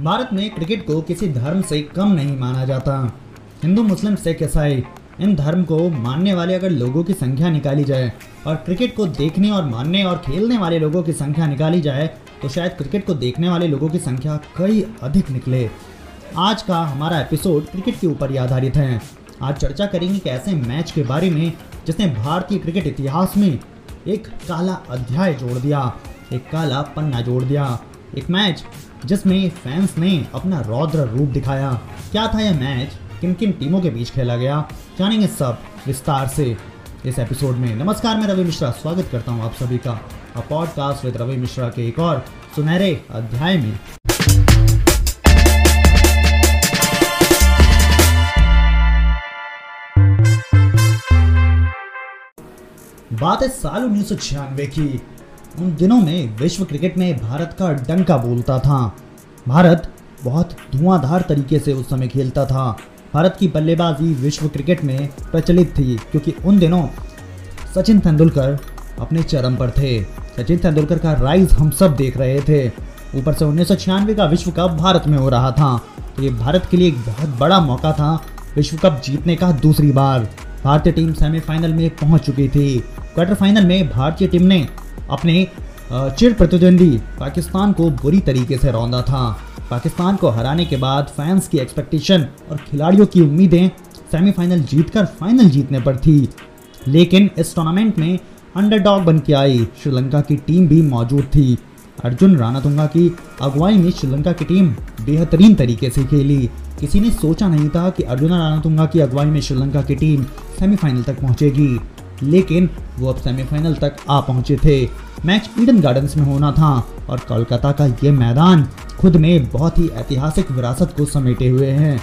भारत में क्रिकेट को किसी धर्म से कम नहीं माना जाता। हिंदू, मुस्लिम, सिख, ईसाई, इन धर्म को मानने वाले अगर लोगों की संख्या निकाली जाए और क्रिकेट को देखने और मानने और खेलने वाले लोगों की संख्या निकाली जाए तो शायद क्रिकेट को देखने वाले लोगों की संख्या कई अधिक निकले। आज का हमारा एपिसोड क्रिकेट के ऊपर ही आधारित है। आज चर्चा करेंगे कि ऐसे मैच के बारे में जिसने भारतीय क्रिकेट इतिहास में एक काला अध्याय जोड़ दिया, एक काला पन्ना जोड़ दिया, एक मैच जिसमें फैंस ने अपना रौद्र रूप दिखाया। क्या था यह मैच किन किन टीमों के बीच खेला गया? जानेंगे सब विस्तार से इस एपिसोड में। नमस्कार, मैं रवि मिश्रा। स्वागत करता हूँ आप सभी का पॉडकास्ट विद रवि मिश्रा के एक और सुनहरे अध्याय में। बात है साल उन्नीस सौ छियानवे की। उन दिनों में विश्व क्रिकेट में भारत का डंका बोलता था। भारत बहुत धुआंधार तरीके से उस समय खेलता था। भारत की बल्लेबाजी विश्व क्रिकेट में प्रचलित थी, क्योंकि उन दिनों सचिन तेंदुलकर अपने चरम पर थे। सचिन तेंदुलकर का राइज हम सब देख रहे थे। ऊपर से उन्नीस सौ छियानवे का विश्व कप भारत में हो रहा था। तो ये भारत के लिए एक बहुत बड़ा मौका था विश्व कप जीतने का दूसरी बार। भारतीय टीम सेमीफाइनल में पहुँच चुकी थी। क्वार्टर फाइनल में भारतीय टीम ने अपने चिर प्रतिद्वंदी पाकिस्तान को बुरी तरीके से रौंदा था। पाकिस्तान को हराने के बाद फैंस की एक्सपेक्टेशन और खिलाड़ियों की उम्मीदें सेमीफाइनल जीतकर फाइनल जीतने पर थी। लेकिन इस टूर्नामेंट में अंडरडॉग बन के आई। श्रीलंका की टीम भी मौजूद थी। अर्जुन रानातुंगा की अगुवाई में श्रीलंका की टीम बेहतरीन तरीके से खेली। किसी ने सोचा नहीं था कि अर्जुन रानातुंगा की अगुवाई में श्रीलंका की टीम सेमीफाइनल तक पहुंचेगी। लेकिन वो अब सेमीफाइनल तक आ पहुँचे थे। मैच ईडन गार्डन्स में होना था और कोलकाता का ये मैदान खुद में बहुत ही ऐतिहासिक विरासत को समेटे हुए हैं।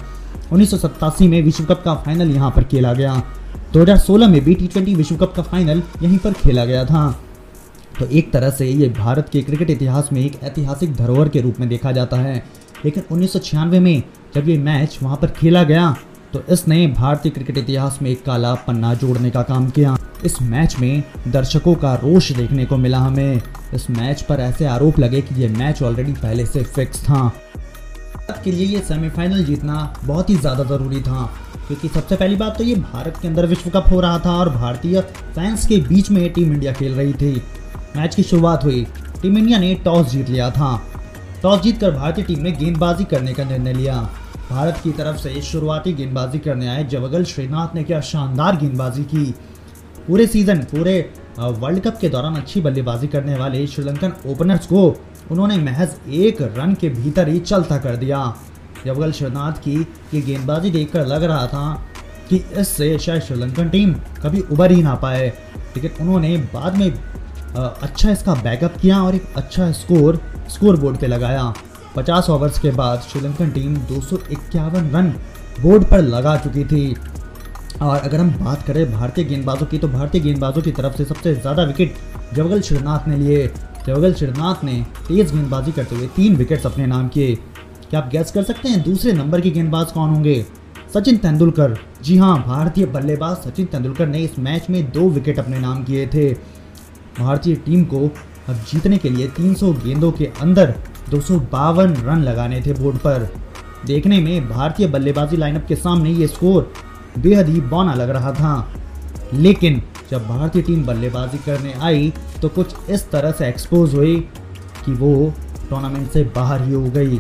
उन्नीस में विश्व कप का फाइनल यहाँ पर खेला गया। 2016 में भी टी विश्व कप का फाइनल यहीं पर खेला गया था। तो एक तरह से ये भारत के क्रिकेट इतिहास में एक ऐतिहासिक धरोहर के रूप में देखा जाता है। लेकिन उन्नीस सौ छियानवे में जब ये मैच वहाँ पर खेला गया तो इसने भारतीय क्रिकेट इतिहास में एक काला पन्ना जोड़ने का काम किया। इस मैच में दर्शकों का रोष देखने को मिला हमें। इस मैच पर ऐसे आरोप लगे कि ये मैच ऑलरेडी पहले से फिक्स था। के लिए ये सेमीफाइनल जीतना बहुत ही ज़्यादा ज़रूरी था, क्योंकि सबसे पहली बात तो ये भारत के अंदर विश्व कप हो रहा था और भारतीय फैंस के बीच में टीम इंडिया खेल रही थी। मैच की शुरुआत हुई। टीम इंडिया ने टॉस जीत लिया था। टॉस जीतकर भारतीय टीम ने गेंदबाजी करने का निर्णय लिया। भारत की तरफ़ से शुरुआती गेंदबाजी करने आए जवगल श्रीनाथ ने क्या शानदार गेंदबाजी की। पूरे सीज़न पूरे वर्ल्ड कप के दौरान अच्छी बल्लेबाजी करने वाले श्रीलंकन ओपनर्स को उन्होंने महज एक रन के भीतर ही चलता कर दिया। जवगल श्रीनाथ की ये गेंदबाजी देखकर लग रहा था कि इससे शायद श्रीलंकन टीम कभी उबर ही ना पाए। लेकिन उन्होंने बाद में अच्छा इसका बैकअप किया और एक अच्छा स्कोर स्कोर बोर्ड पे लगाया। 50 ओवर्स के बाद श्रीलंकन टीम दो सौ इक्यावन रन बोर्ड पर लगा चुकी थी। और अगर हम बात करें भारतीय गेंदबाजों की तो भारतीय गेंदबाजों की तरफ़ से सबसे ज़्यादा विकेट जवगल श्रीनाथ ने लिए। जवगल श्रीनाथ ने तेज़ गेंदबाजी करते हुए तीन विकेट्स अपने नाम किए। क्या आप गैस कर सकते हैं दूसरे नंबर के गेंदबाज कौन होंगे? सचिन तेंदुलकर। जी हाँ भारतीय बल्लेबाज सचिन तेंदुलकर ने इस मैच में दो विकेट अपने नाम किए थे। भारतीय टीम को अब जीतने के लिए 300 गेंदों के अंदर दो सौ बावन रन लगाने थे बोर्ड पर। देखने में भारतीय बल्लेबाजी लाइनअप के सामने ये स्कोर बेहद ही बौना लग रहा था। लेकिन जब भारतीय टीम बल्लेबाजी करने आई तो कुछ इस तरह से एक्सपोज हुई कि वो टूर्नामेंट से बाहर ही हो गई।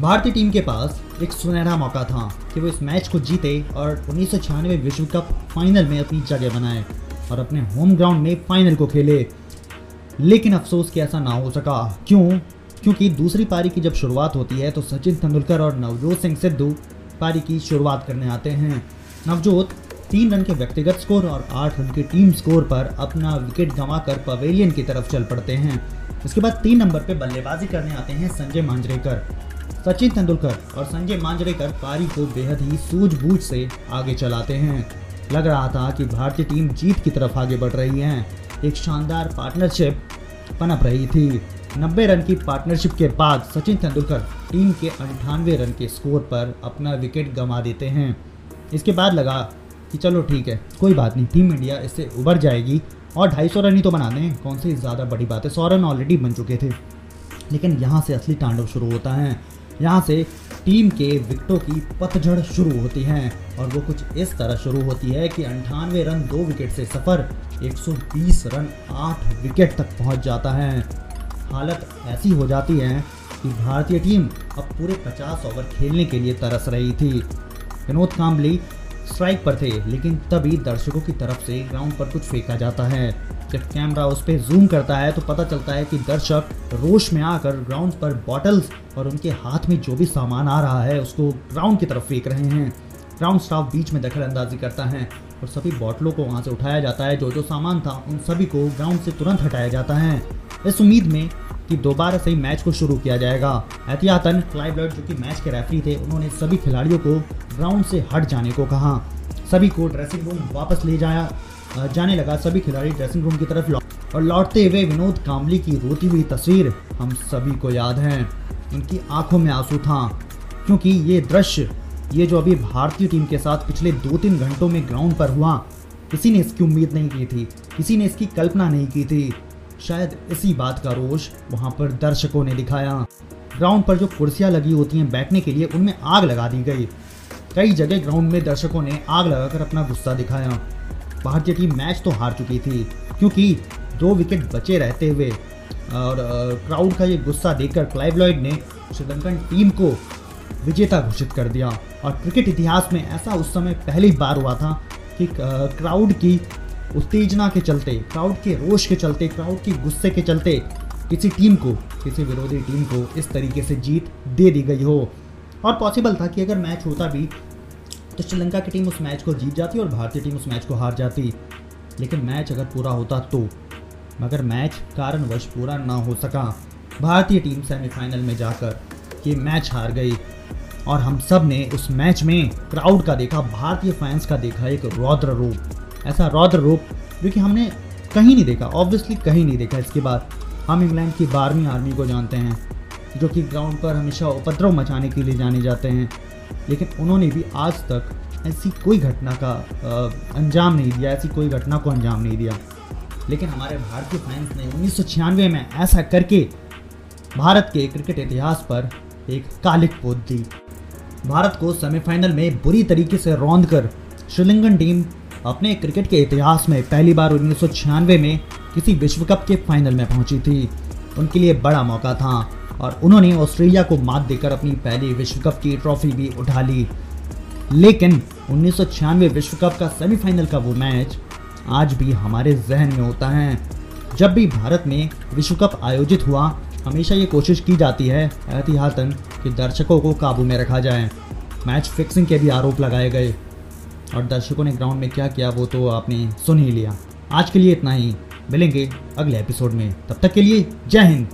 भारतीय टीम के पास एक सुनहरा मौका था कि वो इस मैच को जीते और उन्नीस सौ छियानवे विश्व कप फाइनल में अपनी जगह बनाए और अपने होम ग्राउंड में फाइनल को खेले। लेकिन अफसोस कि ऐसा ना हो सका। क्यों? क्योंकि दूसरी पारी की जब शुरुआत होती है तो सचिन तेंदुलकर और नवजोत सिंह सिद्धू पारी की शुरुआत करने आते हैं। नवजोत तीन रन के व्यक्तिगत स्कोर और आठ रन के टीम स्कोर पर अपना विकेट गंवाकर पवेलियन की तरफ़ चल पड़ते हैं। इसके बाद तीन नंबर पर बल्लेबाजी करने आते हैं संजय मांजरेकर। सचिन तेंदुलकर और संजय मांजरेकर पारी को बेहद ही सूझबूझ से आगे चलाते हैं। लग रहा था कि भारतीय टीम जीत की तरफ़ आगे बढ़ रही है। एक शानदार पार्टनरशिप पनप रही थी। 90 रन की पार्टनरशिप के बाद सचिन तेंदुलकर टीम के अंठानवे रन के स्कोर पर अपना विकेट गंवा देते हैं। इसके बाद लगा कि चलो ठीक है, कोई बात नहीं टीम इंडिया इससे उबर जाएगी और 250 रन ही तो बना दें। कौन सी ज़्यादा बड़ी बात है, सौ रन ऑलरेडी बन चुके थे। लेकिन यहाँ से असली तांडव शुरू होता है। यहाँ से टीम के विकेटों की पतझड़ शुरू होती है और वो कुछ इस तरह शुरू होती है कि अंठानवे रन, दो विकेट से सफ़र 120 रन, आठ विकेट तक पहुँच जाता है। हालत ऐसी हो जाती है कि भारतीय टीम अब पूरे 50 ओवर खेलने के लिए तरस रही थी। विनोद काम्बली स्ट्राइक पर थे, लेकिन तभी दर्शकों की तरफ़ से ग्राउंड पर कुछ फेंका जाता है। जब कैमरा उस पर जूम करता है तो पता चलता है कि दर्शक रोश में आकर ग्राउंड पर बॉटल्स और उनके हाथ में जो भी सामान आ रहा है, उसको ग्राउंड की तरफ़ फेंक रहे हैं। ग्राउंड स्टाफ बीच में दखल अंदाजी करता है और सभी बॉटलों को वहाँ से उठाया जाता है। जो जो सामान था, उन सभी को ग्राउंड से तुरंत हटाया जाता है। इस उम्मीद में कि दोबारा से ही मैच को शुरू किया जाएगा। एहतियातन, क्लाइव लॉर्ड, जो कि मैच के रेफरी थे, उन्होंने सभी खिलाड़ियों को ग्राउंड से हट जाने को कहा। सभी को ड्रेसिंग रूम वापस ले जाया जाने लगा। सभी खिलाड़ी ड्रेसिंग रूम की तरफ़ लौट और लौटते हुए विनोद कामली की रोती हुई तस्वीर हम सभी को याद है। उनकी आँखों में आँसू था, क्योंकि ये दृश्य, ये जो अभी भारतीय टीम के साथ पिछले दो तीन घंटों में ग्राउंड पर हुआ, किसी ने इसकी उम्मीद नहीं की थी, किसी ने इसकी कल्पना नहीं की थी। शायद इसी बात का रोष वहाँ पर दर्शकों ने दिखाया। ग्राउंड पर जो कुर्सियाँ लगी होती हैं बैठने के लिए, उनमें आग लगा दी गई। कई जगह ग्राउंड में दर्शकों ने आग लगाकर अपना गुस्सा दिखाया। भारतीय टीम मैच तो हार चुकी थी, क्योंकि दो विकेट बचे रहते हुए। और क्राउड का ये गुस्सा देखकर क्लाइव लॉयड ने श्रीलंकन टीम को विजेता घोषित कर दिया। और क्रिकेट इतिहास में ऐसा उस समय पहली बार हुआ था कि क्राउड की उत्तेजना के चलते क्राउड के रोष के चलते क्राउड के गुस्से के चलते किसी टीम को, किसी विरोधी टीम को इस तरीके से जीत दे दी गई हो। और पॉसिबल था कि अगर मैच होता भी तो श्रीलंका की टीम उस मैच को जीत जाती और भारतीय टीम उस मैच को हार जाती। लेकिन मैच अगर पूरा होता तो मगर मैच कारणवश पूरा ना हो सका। भारतीय टीम सेमीफाइनल में जाकर ये मैच हार गई। और हम सबने उस मैच में क्राउड का देखा, भारतीय फैंस का देखा एक रौद्र रूप। ऐसा रौद्र रूप, जो कि हमने कहीं नहीं देखा ऑब्वियसली कहीं नहीं देखा इसके बाद। हम इंग्लैंड की बारहवीं आर्मी को जानते हैं, जो कि ग्राउंड पर हमेशा उपद्रव मचाने के लिए जाने जाते हैं। लेकिन उन्होंने भी आज तक ऐसी कोई घटना का अंजाम नहीं दिया, ऐसी कोई घटना को अंजाम नहीं दिया। लेकिन हमारे भारतीय फैंस ने उन्नीस सौ छियानवे में ऐसा करके भारत के क्रिकेट इतिहास पर एक कालिक पोत दी। भारत को सेमीफाइनल में बुरी तरीके से रौंद कर, श्रीलंकन टीम अपने क्रिकेट के इतिहास में पहली बार उन्नीस सौ छियानवे में किसी विश्व कप के फाइनल में पहुँची थी। उनके लिए बड़ा मौका था और उन्होंने ऑस्ट्रेलिया को मात देकर अपनी पहली विश्व कप की ट्रॉफी भी उठा ली। लेकिन उन्नीस सौ छियानवे विश्व कप का सेमीफाइनल का वो मैच आज भी हमारे जहन में होता है। जब भी भारत में विश्व कप आयोजित हुआ, हमेशा ये कोशिश की जाती है, एहतियातन, कि दर्शकों को काबू में रखा जाए। मैच फिक्सिंग के भी आरोप लगाए गए। और दर्शकों ने ग्राउंड में क्या किया वो तो आपने सुन ही लिया। आज के लिए इतना ही। मिलेंगे अगले एपिसोड में। तब तक के लिए जय हिंद।